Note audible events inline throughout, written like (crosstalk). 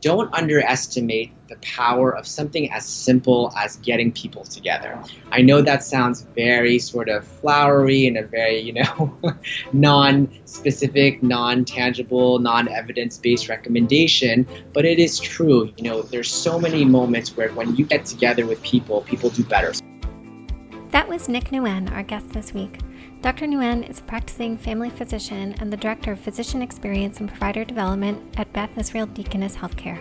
don't underestimate the power of something as simple as getting people together. I know that sounds very sort of flowery and a very, you know, (laughs) non specific, non tangible, non evidence based recommendation, but it is true. You know, there's so many moments where when you get together with people, people do better. That was Nick Nguyen, our guest this week. Dr. Nguyen is a practicing family physician and the Director of Physician Experience and Provider Development at Beth Israel Deaconess Healthcare.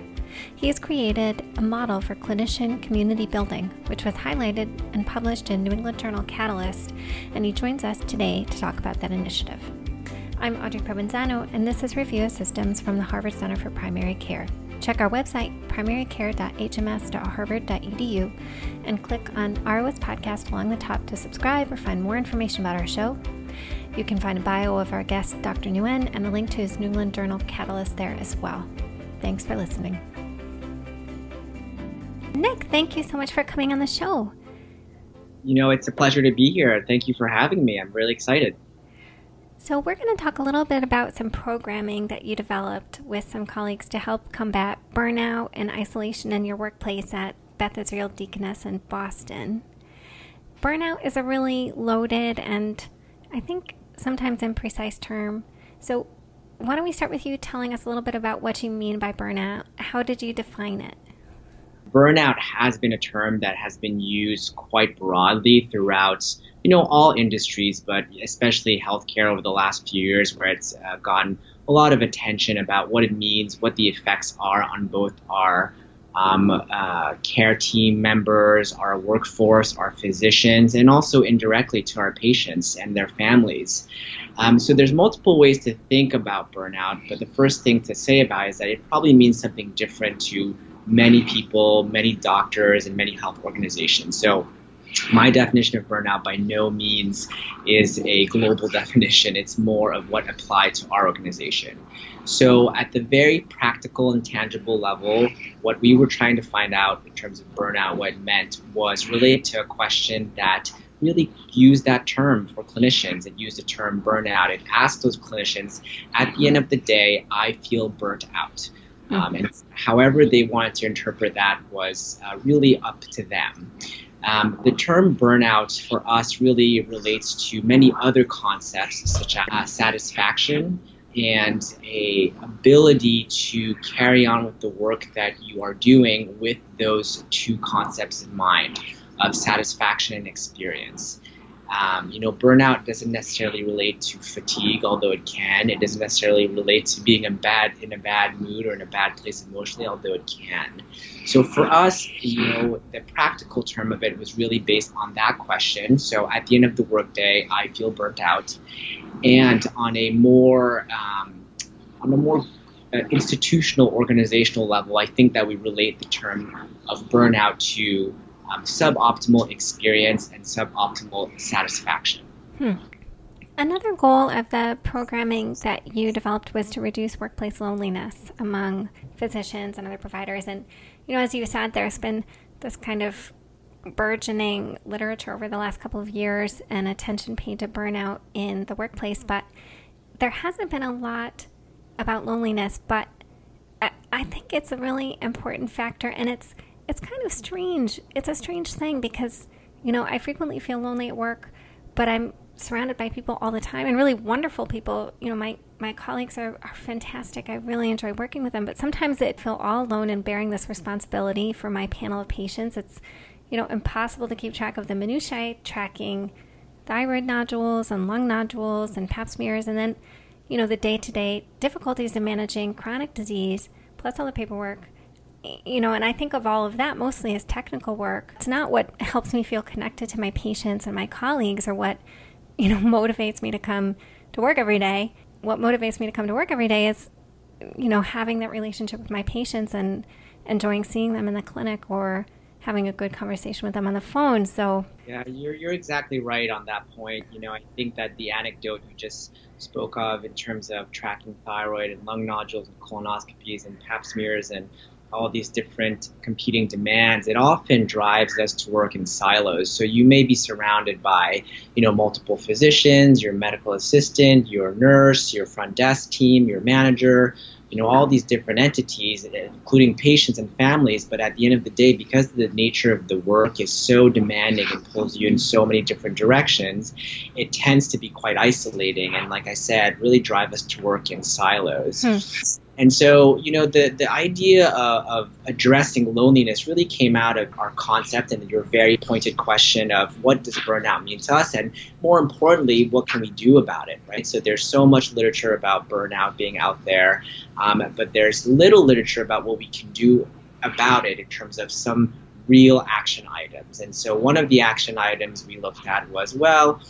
He has created a model for clinician community building, which was highlighted and published in New England Journal Catalyst, and he joins us today to talk about that initiative. I'm Audrey Provenzano, and this is Review of Systems from the Harvard Center for Primary Care. Check our website, primarycare.hms.harvard.edu, and click on ROS Podcast along the top to subscribe or find more information about our show. You can find a bio of our guest, Dr. Nguyen, and a link to his New England Journal Catalyst there as well. Thanks for listening. Nick, thank you so much for coming on the show. You know, it's a pleasure to be here. Thank you for having me. I'm really excited. So, we're going to talk a little bit about some programming that you developed with some colleagues to help combat burnout and isolation in your workplace at Beth Israel Deaconess in Boston. Burnout is a really loaded and I think sometimes imprecise term. So, why don't we start with you telling us a little bit about what you mean by burnout? How did you define it? Burnout has been a term that has been used quite broadly throughout you know all industries but especially healthcare over the last few years where it's uh, gotten a lot of attention about what it means what the effects are on both our um, uh, care team members, our workforce, our physicians, and also indirectly to our patients and their families. Um, so there's multiple ways to think about burnout, but the first thing to say about it is that it probably means something different to many people, many doctors, and many health organizations. So my definition of burnout by no means is a global (laughs) definition. It's more of what applied to our organization. So, at the very practical and tangible level, what we were trying to find out in terms of burnout, what it meant was related to a question that really used that term for clinicians. It used the term burnout. It asked those clinicians, at the end of the day, I feel burnt out. Um, and however they wanted to interpret that was uh, really up to them. Um, the term burnout for us really relates to many other concepts such as uh, satisfaction and a ability to carry on with the work that you are doing with those two concepts in mind of satisfaction and experience. Um, you know, burnout doesn't necessarily relate to fatigue, although it can. It doesn't necessarily relate to being in bad in a bad mood or in a bad place emotionally, although it can. So for us, you know, the practical term of it was really based on that question. So at the end of the workday, I feel burnt out, and on a more um, on a more uh, institutional organizational level, I think that we relate the term of burnout to um, suboptimal experience and suboptimal satisfaction. Hmm. Another goal of the programming that you developed was to reduce workplace loneliness among physicians and other providers. And, you know, as you said, there's been this kind of burgeoning literature over the last couple of years and attention paid to burnout in the workplace, but there hasn't been a lot about loneliness. But I think it's a really important factor, and it's it's kind of strange. It's a strange thing because, you know, I frequently feel lonely at work, but I'm surrounded by people all the time and really wonderful people. You know, my, my colleagues are, are fantastic. I really enjoy working with them, but sometimes I feel all alone in bearing this responsibility for my panel of patients. It's, you know, impossible to keep track of the minutiae, tracking thyroid nodules and lung nodules and pap smears, and then, you know, the day to day difficulties in managing chronic disease, plus all the paperwork you know, and I think of all of that mostly as technical work. It's not what helps me feel connected to my patients and my colleagues or what, you know, (laughs) motivates me to come to work every day. What motivates me to come to work every day is, you know, having that relationship with my patients and enjoying seeing them in the clinic or having a good conversation with them on the phone. So, yeah, you're, you're exactly right on that point. You know, I think that the anecdote you just spoke of in terms of tracking thyroid and lung nodules and colonoscopies and pap smears and all these different competing demands, it often drives us to work in silos. So you may be surrounded by, you know, multiple physicians, your medical assistant, your nurse, your front desk team, your manager, you know, all these different entities, including patients and families. But at the end of the day, because the nature of the work is so demanding and pulls you in so many different directions, it tends to be quite isolating. And like I said, really drive us to work in silos. Hmm. And so, you know, the, the idea of, of, addressing loneliness really came out of our concept and your very pointed question of what does burnout mean to us? And more importantly, what can we do about it, right? So there's so much literature about burnout being out there, um, but there's little literature about what we can do about it in terms of some real action items. And so one of the action items we looked at was, well,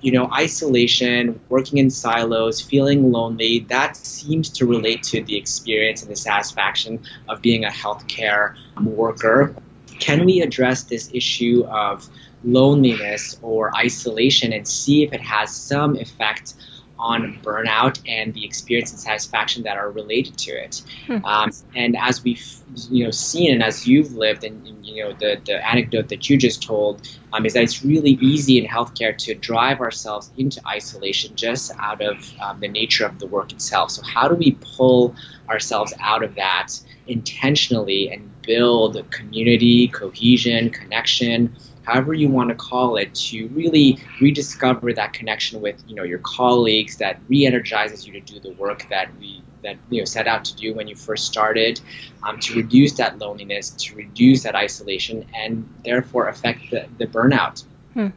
you know, isolation, working in silos, feeling lonely, that seems to relate to the experience and the satisfaction of being a healthcare worker. Can we address this issue of loneliness or isolation and see if it has some effect on burnout and the experience and satisfaction that are related to it. Hmm. Um, and as we've you know seen and as you've lived and, you know the, the anecdote that you just told um, is that it's really easy in healthcare to drive ourselves into isolation just out of um, the nature of the work itself. So how do we pull ourselves out of that intentionally and build community, cohesion, connection? However you want to call it, to really rediscover that connection with you know your colleagues that re-energizes you to do the work that we that you know set out to do when you first started, um, to reduce that loneliness, to reduce that isolation, and therefore affect the, the burnout. Hmm.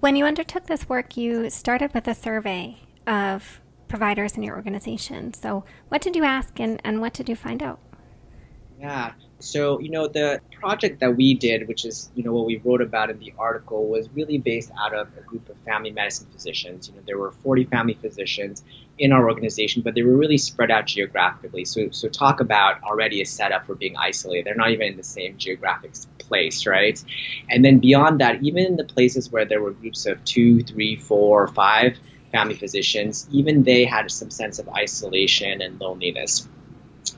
When you undertook this work, you started with a survey of providers in your organization. So, what did you ask, and, and what did you find out? Yeah. So, you know, the project that we did, which is, you know, what we wrote about in the article, was really based out of a group of family medicine physicians. You know, there were 40 family physicians in our organization, but they were really spread out geographically. So, so talk about already a setup for being isolated. They're not even in the same geographic place, right? And then beyond that, even in the places where there were groups of two, three, four, five family physicians, even they had some sense of isolation and loneliness.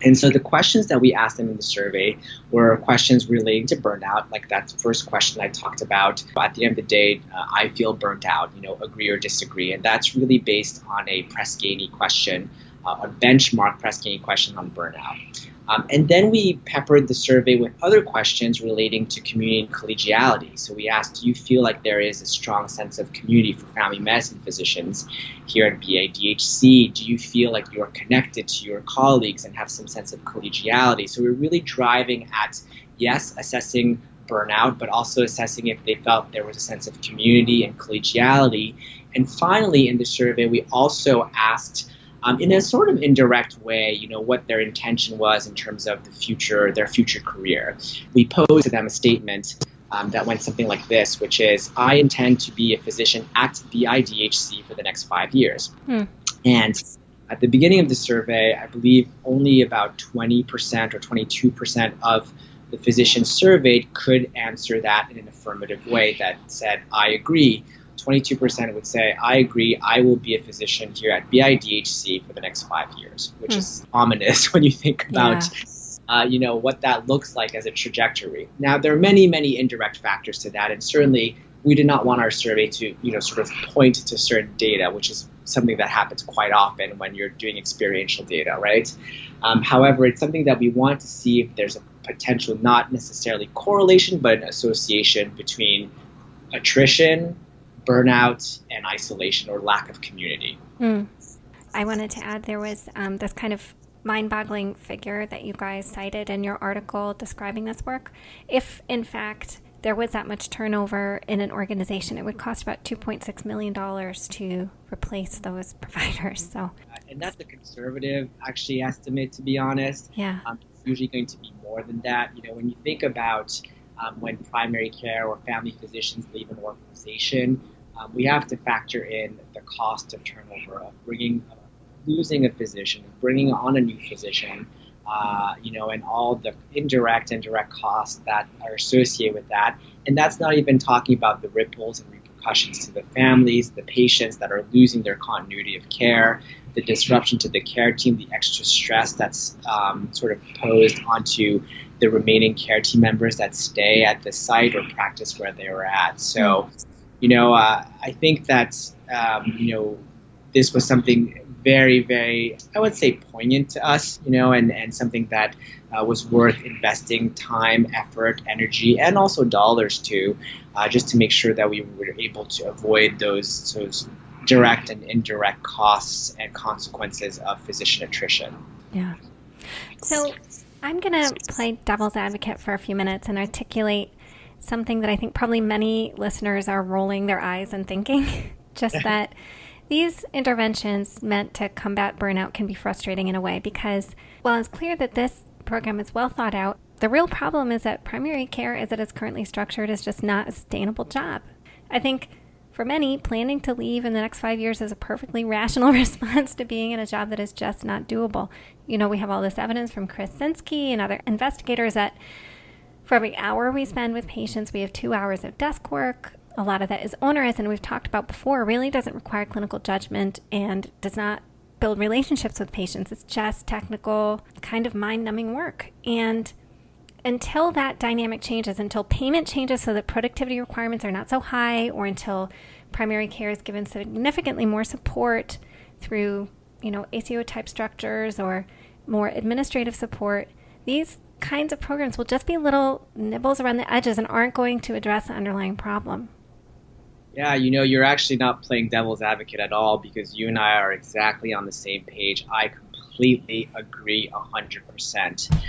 And so the questions that we asked them in the survey were questions relating to burnout, like that first question I talked about. At the end of the day, uh, I feel burnt out, you know, agree or disagree. And that's really based on a Press Ganey question, uh, a benchmark Press Ganey question on burnout. Um, and then we peppered the survey with other questions relating to community and collegiality. So we asked, do you feel like there is a strong sense of community for family medicine physicians here at BIDHC? Do you feel like you're connected to your colleagues and have some sense of collegiality? So we're really driving at, yes, assessing burnout, but also assessing if they felt there was a sense of community and collegiality. And finally, in the survey, we also asked um, in a sort of indirect way, you know, what their intention was in terms of the future, their future career. We posed to them a statement um, that went something like this, which is, I intend to be a physician at BIDHC for the next five years. Hmm. And at the beginning of the survey, I believe only about 20% or 22% of the physicians surveyed could answer that in an affirmative way that said, I agree 22% would say, I agree, I will be a physician here at BIDHC for the next five years, which hmm. is ominous (laughs) when you think about. Yeah. Uh, you know what that looks like as a trajectory. Now there are many, many indirect factors to that, and certainly we did not want our survey to, you know, sort of point to certain data, which is something that happens quite often when you're doing experiential data, right? Um, however, it's something that we want to see if there's a potential, not necessarily correlation, but an association between attrition burnout and isolation or lack of community. Mm. I wanted to add there was um, this kind of mind boggling figure that you guys cited in your article describing this work. If, in fact, there was that much turnover in an organization, it would cost about $2.6 million to replace those (laughs) providers. So, and that's a conservative, actually, estimate, to be honest. Yeah. Um, it's usually going to be more than that. You know, when you think about um, when primary care or family physicians leave an organization, um, we have to factor in the cost of turnover, of bringing, uh, losing a physician, bringing on a new physician, uh, you know, and all the indirect and direct costs that are associated with that. And that's not even talking about the ripples and repercussions to the families, the patients that are losing their continuity of care, the disruption to the care team, the extra stress that's um, sort of posed onto the remaining care team members that stay at the site or practice where they were at. So, you know, uh, I think that, um, you know, this was something very, very, I would say, poignant to us, you know, and, and something that uh, was worth investing time, effort, energy, and also dollars to, uh, just to make sure that we were able to avoid those, those direct and indirect costs and consequences of physician attrition. Yeah. So I'm going to play devil's advocate for a few minutes and articulate something that I think probably many listeners are rolling their eyes and thinking. (laughs) Just that these interventions meant to combat burnout can be frustrating in a way because while it's clear that this program is well thought out, the real problem is that primary care, as it is currently structured, is just not a sustainable job. I think for many, planning to leave in the next five years is a perfectly (laughs) rational (laughs) response to being in a job that is just not doable. You know, we have all this evidence from Chris Sinsky and other investigators that for every hour we spend with patients, we have two hours of desk work. A lot of that is onerous, and we've talked about before, really doesn't require clinical judgment and does not build relationships with patients. It's just technical, kind of mind numbing work. And until that dynamic changes, until payment changes so that productivity requirements are not so high, or until primary care is given significantly more support through, you know, ACO type structures or more administrative support, these kinds of programs will just be little nibbles around the edges and aren't going to address the underlying problem. Yeah, you know, you're actually not playing devil's advocate at all because you and I are exactly on the same page. I completely agree 100%.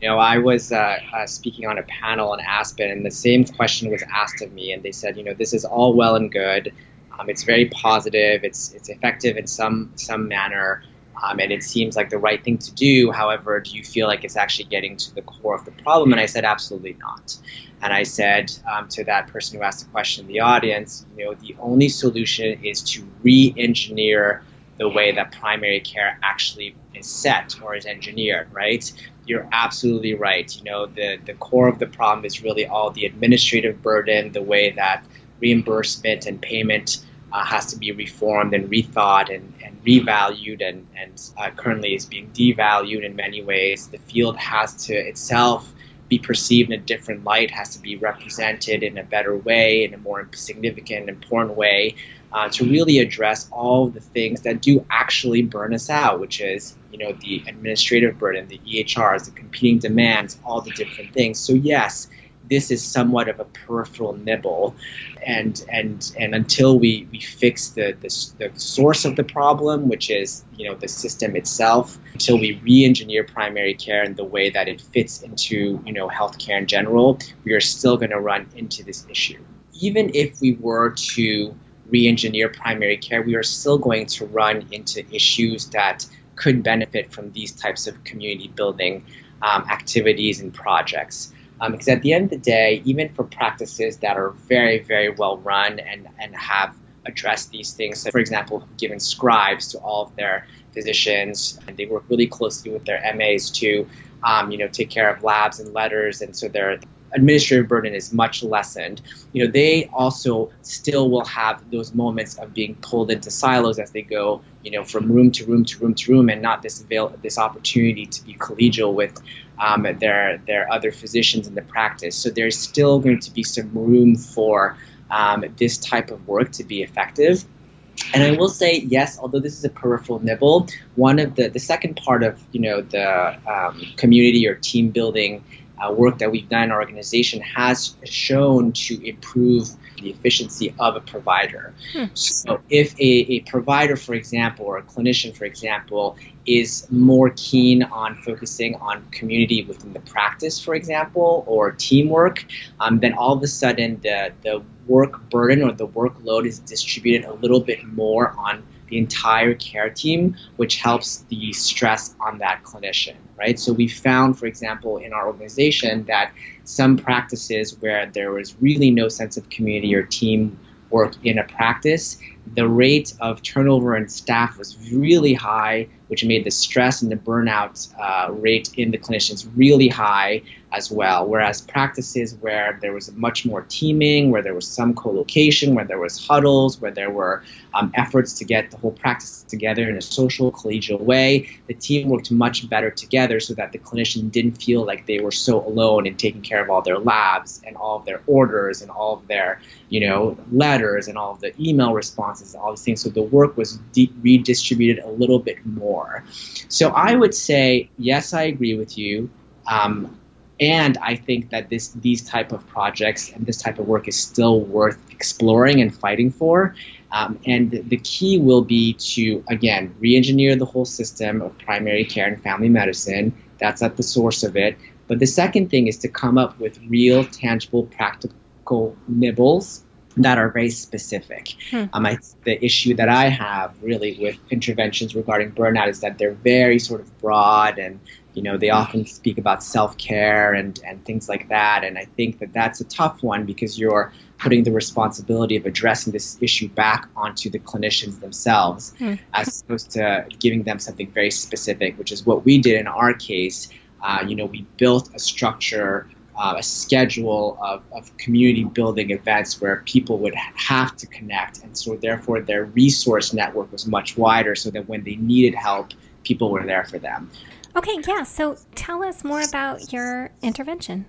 You know, I was uh, uh, speaking on a panel in Aspen, and the same question was asked of me, and they said, you know, this is all well and good. Um, it's very positive. It's it's effective in some some manner um, and it seems like the right thing to do. However, do you feel like it's actually getting to the core of the problem? And I said, absolutely not. And I said um, to that person who asked the question in the audience, you know, the only solution is to re-engineer the way that primary care actually is set or is engineered, right? You're absolutely right. You know, the, the core of the problem is really all the administrative burden, the way that reimbursement and payment uh, has to be reformed and rethought and, and revalued and, and uh, currently is being devalued in many ways. The field has to itself be perceived in a different light, has to be represented in a better way, in a more significant, important way, uh, to really address all the things that do actually burn us out, which is, you know, the administrative burden, the EHRs, the competing demands, all the different things. So yes, this is somewhat of a peripheral nibble, and and and until we, we fix the, the, the source of the problem, which is you know the system itself, until we re-engineer primary care in the way that it fits into you know healthcare in general, we are still going to run into this issue. Even if we were to re-engineer primary care, we are still going to run into issues that could benefit from these types of community building um, activities and projects. Um, because at the end of the day, even for practices that are very, very well run and, and have addressed these things, so for example, given scribes to all of their physicians, and they work really closely with their MAs to, um, you know, take care of labs and letters, and so their administrative burden is much lessened. You know, they also still will have those moments of being pulled into silos as they go, you know, from room to room to room to room, and not this avail- this opportunity to be collegial with um, their their other physicians in the practice. So there's still going to be some room for um, this type of work to be effective. And I will say, yes, although this is a peripheral nibble, one of the the second part of you know the um, community or team building uh, work that we've done in our organization has shown to improve the efficiency of a provider. Hmm. So, if a, a provider, for example, or a clinician, for example, is more keen on focusing on community within the practice, for example, or teamwork, um, then all of a sudden the, the work burden or the workload is distributed a little bit more on the entire care team, which helps the stress on that clinician, right? So we found, for example, in our organization that some practices where there was really no sense of community or team work in a practice, the rate of turnover in staff was really high, which made the stress and the burnout uh, rate in the clinicians really high as well. Whereas practices where there was much more teaming, where there was some co-location, where there was huddles, where there were um, efforts to get the whole practice together in a social, collegial way, the team worked much better together so that the clinician didn't feel like they were so alone in taking care of all their labs and all of their orders and all of their, you know, letters and all of the email responses all these things. So the work was de- redistributed a little bit more. So I would say, yes, I agree with you. Um, and I think that this these type of projects and this type of work is still worth exploring and fighting for. Um, and the key will be to again re-engineer the whole system of primary care and family medicine. That's at the source of it. But the second thing is to come up with real, tangible, practical nibbles that are very specific. Hmm. Um, I, the issue that I have really with interventions regarding burnout is that they're very sort of broad and you know they often speak about self-care and, and things like that and i think that that's a tough one because you're putting the responsibility of addressing this issue back onto the clinicians themselves hmm. as opposed to giving them something very specific which is what we did in our case uh, you know we built a structure uh, a schedule of, of community building events where people would have to connect. And so, therefore, their resource network was much wider so that when they needed help, people were there for them. Okay, yeah. So, tell us more about your intervention.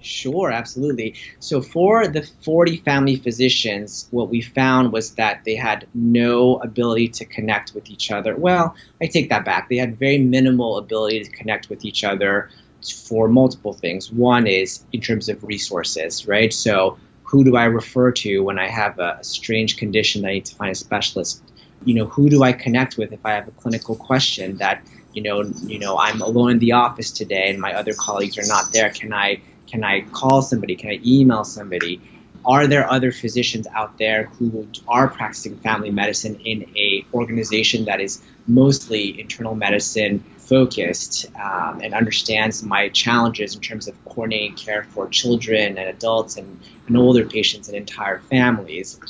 Sure, absolutely. So, for the 40 family physicians, what we found was that they had no ability to connect with each other. Well, I take that back. They had very minimal ability to connect with each other for multiple things. One is in terms of resources, right? So who do I refer to when I have a strange condition that I need to find a specialist? You know, who do I connect with if I have a clinical question that, you know, you know, I'm alone in the office today and my other colleagues are not there. Can I can I call somebody? Can I email somebody? Are there other physicians out there who are practicing family medicine in a organization that is mostly internal medicine focused um, and understands my challenges in terms of coordinating care for children and adults and, and older patients and entire families.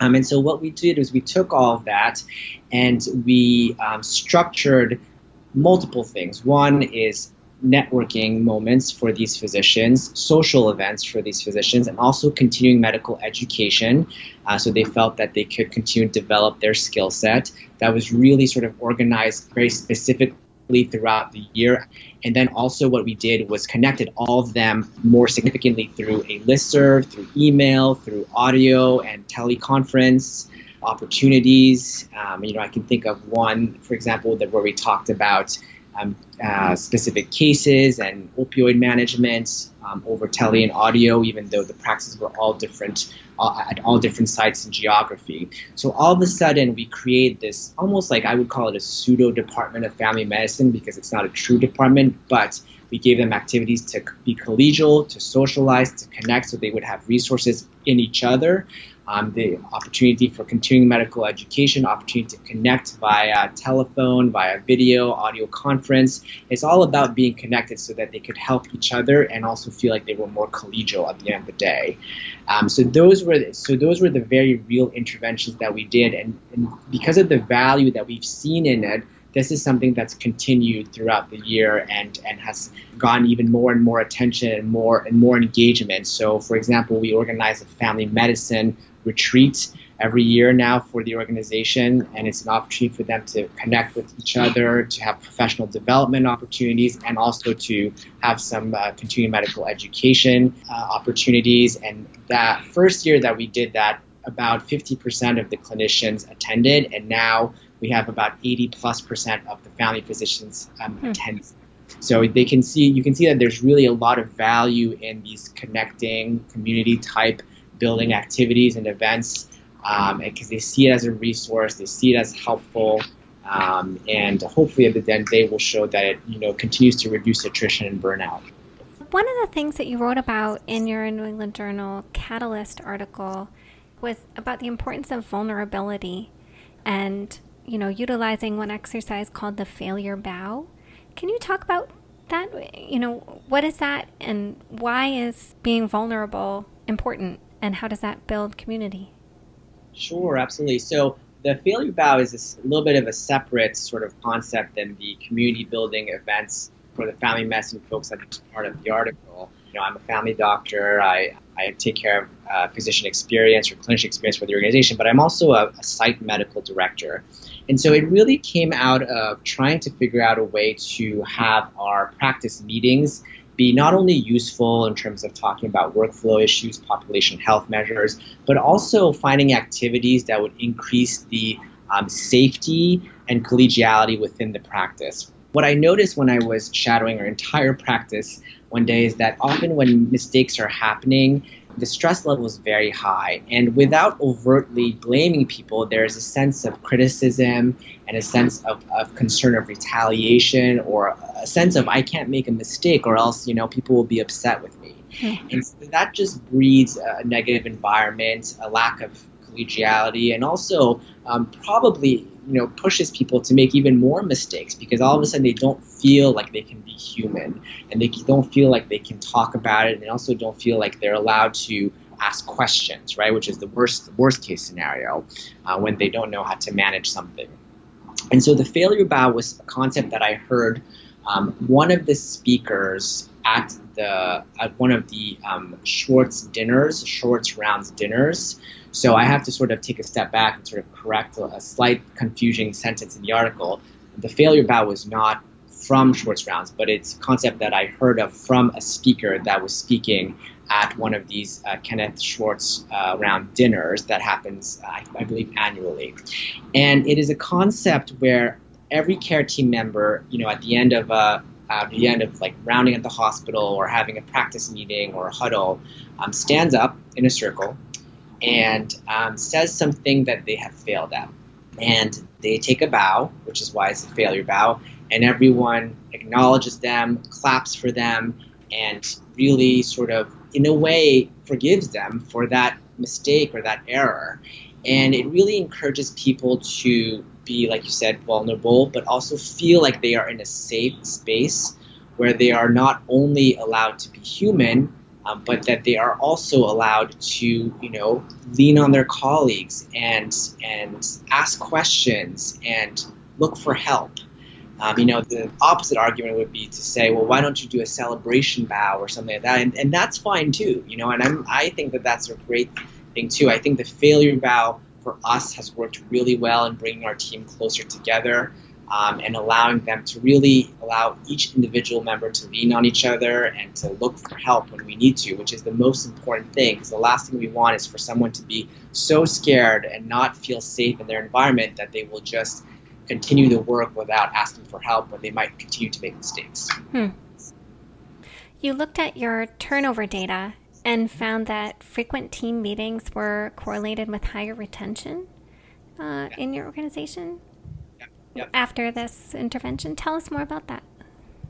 Um, and so what we did is we took all of that and we um, structured multiple things. One is networking moments for these physicians, social events for these physicians, and also continuing medical education. Uh, so they felt that they could continue to develop their skill set. That was really sort of organized very specifically throughout the year. And then also what we did was connected all of them more significantly through a listserv, through email, through audio and teleconference opportunities. Um, you know, I can think of one, for example, that where we talked about um, uh, specific cases and opioid management um, over tele and audio, even though the practices were all different uh, at all different sites in geography. So all of a sudden, we create this almost like I would call it a pseudo department of family medicine because it's not a true department, but we gave them activities to be collegial, to socialize, to connect, so they would have resources in each other um, the opportunity for continuing medical education, opportunity to connect via telephone, via video, audio conference. It's all about being connected so that they could help each other and also feel like they were more collegial at the end of the day. Um, so those were so those were the very real interventions that we did, and, and because of the value that we've seen in it, this is something that's continued throughout the year and, and has gotten even more and more attention and more and more engagement. So, for example, we organized a family medicine retreat every year now for the organization, and it's an opportunity for them to connect with each other, to have professional development opportunities, and also to have some uh, continuing medical education uh, opportunities. And that first year that we did that, about 50% of the clinicians attended, and now we have about 80 plus percent of the family physicians um, hmm. attend. So they can see, you can see that there's really a lot of value in these connecting community type building activities and events because um, they see it as a resource, they see it as helpful, um, and hopefully at the end they will show that it you know continues to reduce attrition and burnout. One of the things that you wrote about in your New England Journal Catalyst article was about the importance of vulnerability and you know utilizing one exercise called the failure bow. Can you talk about that? You know, what is that and why is being vulnerable important? And how does that build community? Sure, absolutely. So the failure bow is a little bit of a separate sort of concept than the community building events for the family medicine folks that are part of the article. You know, I'm a family doctor. I I take care of uh, physician experience or clinician experience for the organization, but I'm also a, a, site medical director. And so it really came out of trying to figure out a way to have our practice meetings be not only useful in terms of talking about workflow issues, population health measures, but also finding activities that would increase the um, safety and collegiality within the practice. What I noticed when I was shadowing our entire practice one day is that often when mistakes are happening, the stress level is very high. And without overtly blaming people, there's a sense of criticism and a sense of, of concern of retaliation or a sense of I can't make a mistake or else, you know, people will be upset with me. Mm-hmm. And so that just breeds a negative environment, a lack of collegiality, and also um, probably you know pushes people to make even more mistakes because all of a sudden they don't feel like they can be human and they don't feel like they can talk about it and they also don't feel like they're allowed to ask questions right? Which is the worst worst case scenario uh, when they don't know how to manage something. And so the failure bow was a concept that i heard um, one of the speakers at the at one of the um, Schwartz dinners, Schwartz rounds dinners. So I have to sort of take a step back and sort of correct a, a slight confusing sentence in the article. The failure bow was not from Schwartz rounds, but it's a concept that I heard of from a speaker that was speaking at one of these uh, Kenneth Schwartz uh, round dinners that happens, I believe, annually. And it is a concept where every care team member, you know, at the end of a at the end of like rounding at the hospital or having a practice meeting or a huddle, um, stands up in a circle and um, says something that they have failed at. And they take a bow, which is why it's a failure bow, and everyone acknowledges them, claps for them, and really sort of, in a way, forgives them for that mistake or that error. And it really encourages people to be, like you said, vulnerable, but also feel like they are in a safe space where they are not only allowed to be human, um, but that they are also allowed to, you know, lean on their colleagues and and ask questions and look for help. Um, you know, the opposite argument would be to say, well, why don't you do a celebration bow or something like that? And, and that's fine too, you know. And I'm, I think that that's a great thing too. I think the failure bow for us has worked really well in bringing our team closer together um, and allowing them to really allow each individual member to lean on each other and to look for help when we need to, which is the most important thing. Because the last thing we want is for someone to be so scared and not feel safe in their environment that they will just continue the work without asking for help when they might continue to make mistakes. Hmm. You looked at your turnover data and found that frequent team meetings were correlated with higher retention uh, in your organization yep. Yep. after this intervention. Tell us more about that.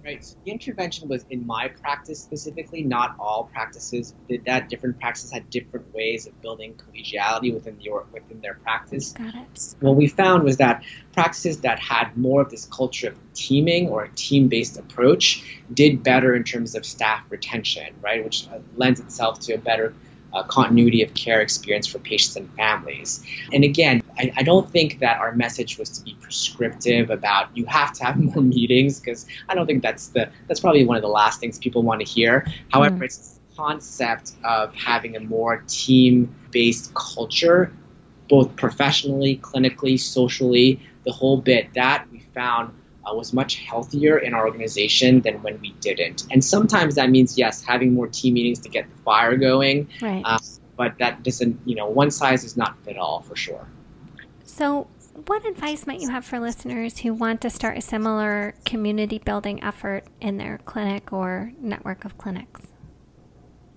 Right. So the intervention was in my practice specifically. Not all practices did that. Different practices had different ways of building collegiality within the within their practice. Got it. What we found was that practices that had more of this culture of teaming or a team-based approach did better in terms of staff retention, right? Which uh, lends itself to a better uh, continuity of care experience for patients and families. And again, I, I, don't think that our message was to be prescriptive about you have to have (laughs) more meetings because I don't think that's the that's probably one of the last things people want to hear. However, mm. it's the concept of having a more team-based culture, both professionally, clinically, socially, the whole bit. That we found uh, was much healthier in our organization than when we didn't. And sometimes that means, yes, having more team meetings to get the fire going. Right. Uh, but that doesn't, you know, one size does not fit all for sure. So, what advice might you have for listeners who want to start a similar community building effort in their clinic or network of clinics?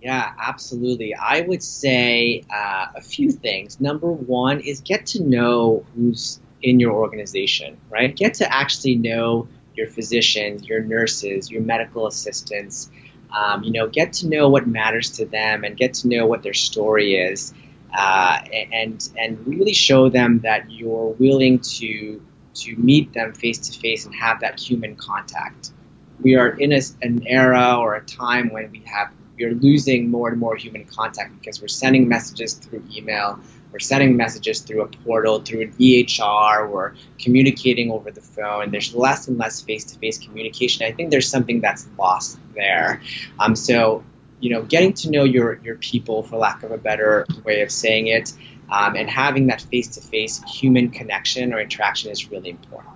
Yeah, absolutely. I would say uh, a few things. Number one is get to know who's in your organization, right? Get to actually know your physicians, your nurses, your medical assistants. Um, you know, get to know what matters to them and get to know what their story is, uh, and and really show them that you're willing to to meet them face to face and have that human contact. We are in a, an era or a time when we have we are losing more and more human contact because we're sending messages through email, we're sending messages through a portal, through an EHR, we're communicating over the phone. There's less and less face to face communication. I think there's something that's lost there. Um, so you know, getting to know your your people, for lack of a better way of saying it, um, and having that face-to-face human connection or interaction is really important.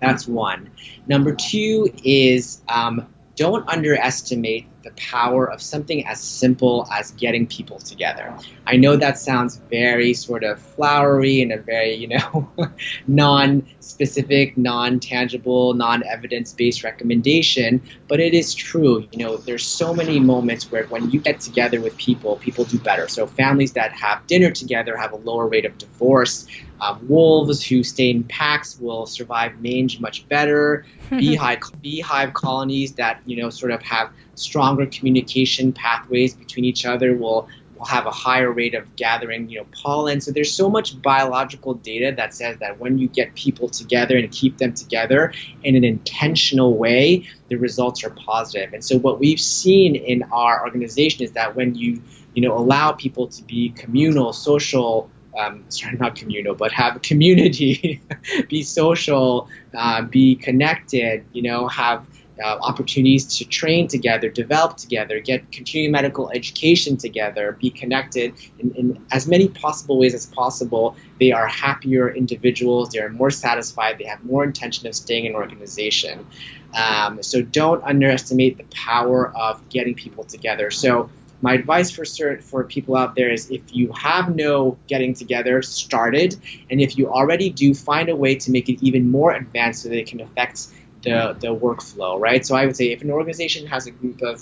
That's one. Number two is um, don't underestimate the power of something as simple as getting people together. I know that sounds very sort of flowery and a very, you know, (laughs) non specific, non tangible, non evidence based recommendation, but it is true. You know, there's so many moments where when you get together with people, people do better. So families that have dinner together have a lower rate of divorce. Um, wolves who stay in packs will survive mange much better. (laughs) beehive, beehive colonies that, you know, sort of have stronger communication pathways between each other will will have a higher rate of gathering, you know, pollen. So there's so much biological data that says that when you get people together and keep them together in an intentional way, the results are positive. And so what we've seen in our organization is that when you, you know, allow people to be communal, social, um, sorry, not communal, but have community, (laughs) be social, uh, be connected, you know, have uh, opportunities to train together, develop together, get continuing medical education together, be connected in, in, as many possible ways as possible. They are happier individuals, they are more satisfied, they have more intention of staying in an organization. Um, so don't underestimate the power of getting people together. So my advice for for people out there is if you have no getting together started, and if you already do, find a way to make it even more advanced so that it can affect the, the workflow, right? So I would say if an organization has a group of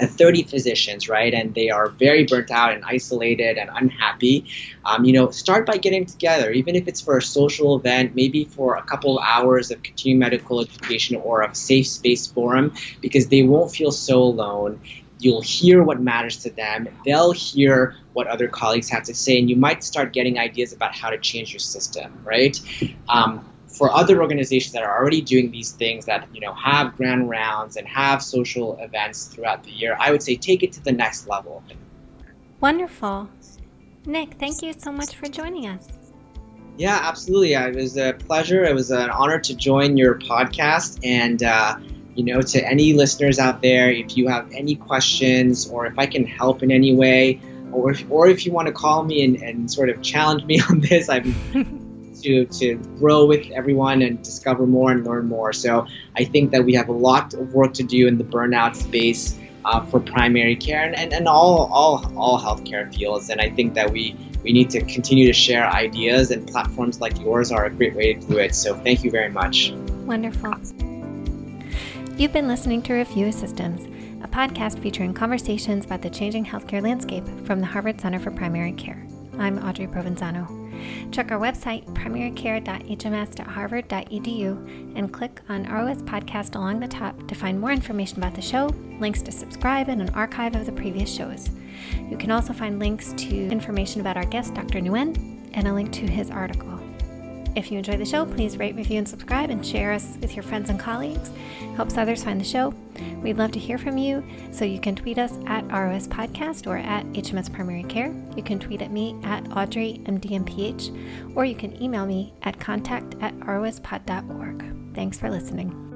uh, 30 physicians, right, and they are very burnt out and isolated and unhappy, um, you know, start by getting together, even if it's for a social event, maybe for a couple hours of continuing medical education or a safe space forum, because they won't feel so alone. You'll hear what matters to them. They'll hear what other colleagues have to say, and you might start getting ideas about how to change your system, right? Um, for other organizations that are already doing these things that you know have grand rounds and have social events throughout the year, I would say take it to the next level. Wonderful. Nick, thank you so much for joining us. Yeah, absolutely. It was a pleasure. It was an honor to join your podcast. And, uh, you know, to any listeners out there, if you have any questions or if I can help in any way, or if, or if you want to call me and, and sort of challenge me (laughs) on this, I'm (laughs) to, to grow with everyone and discover more and learn more. So I think that we have a lot of work to do in the burnout space uh, for primary care and, and, and all, all, all healthcare fields. And I think that we, we need to continue to share ideas, and platforms like yours are a great way to do it. So thank you very much. Wonderful. You've been listening to Review Systems, a podcast featuring conversations about the changing healthcare landscape from the Harvard Center for Primary Care. I'm Audrey Provenzano. Check our website, primarycare.hms.harvard.edu, and click on ROS Podcast along the top to find more information about the show, links to subscribe, and an archive of the previous shows. You can also find links to information about our guest, Dr. Nguyen, and a link to his article. If you enjoy the show, please rate, review, and subscribe and share us with your friends and colleagues. Helps others find the show. We'd love to hear from you, so you can tweet us at ROS Podcast or at HMS Primary Care. You can tweet at me at Audrey MDMPH, or you can email me at contact at rospod.org. Thanks for listening.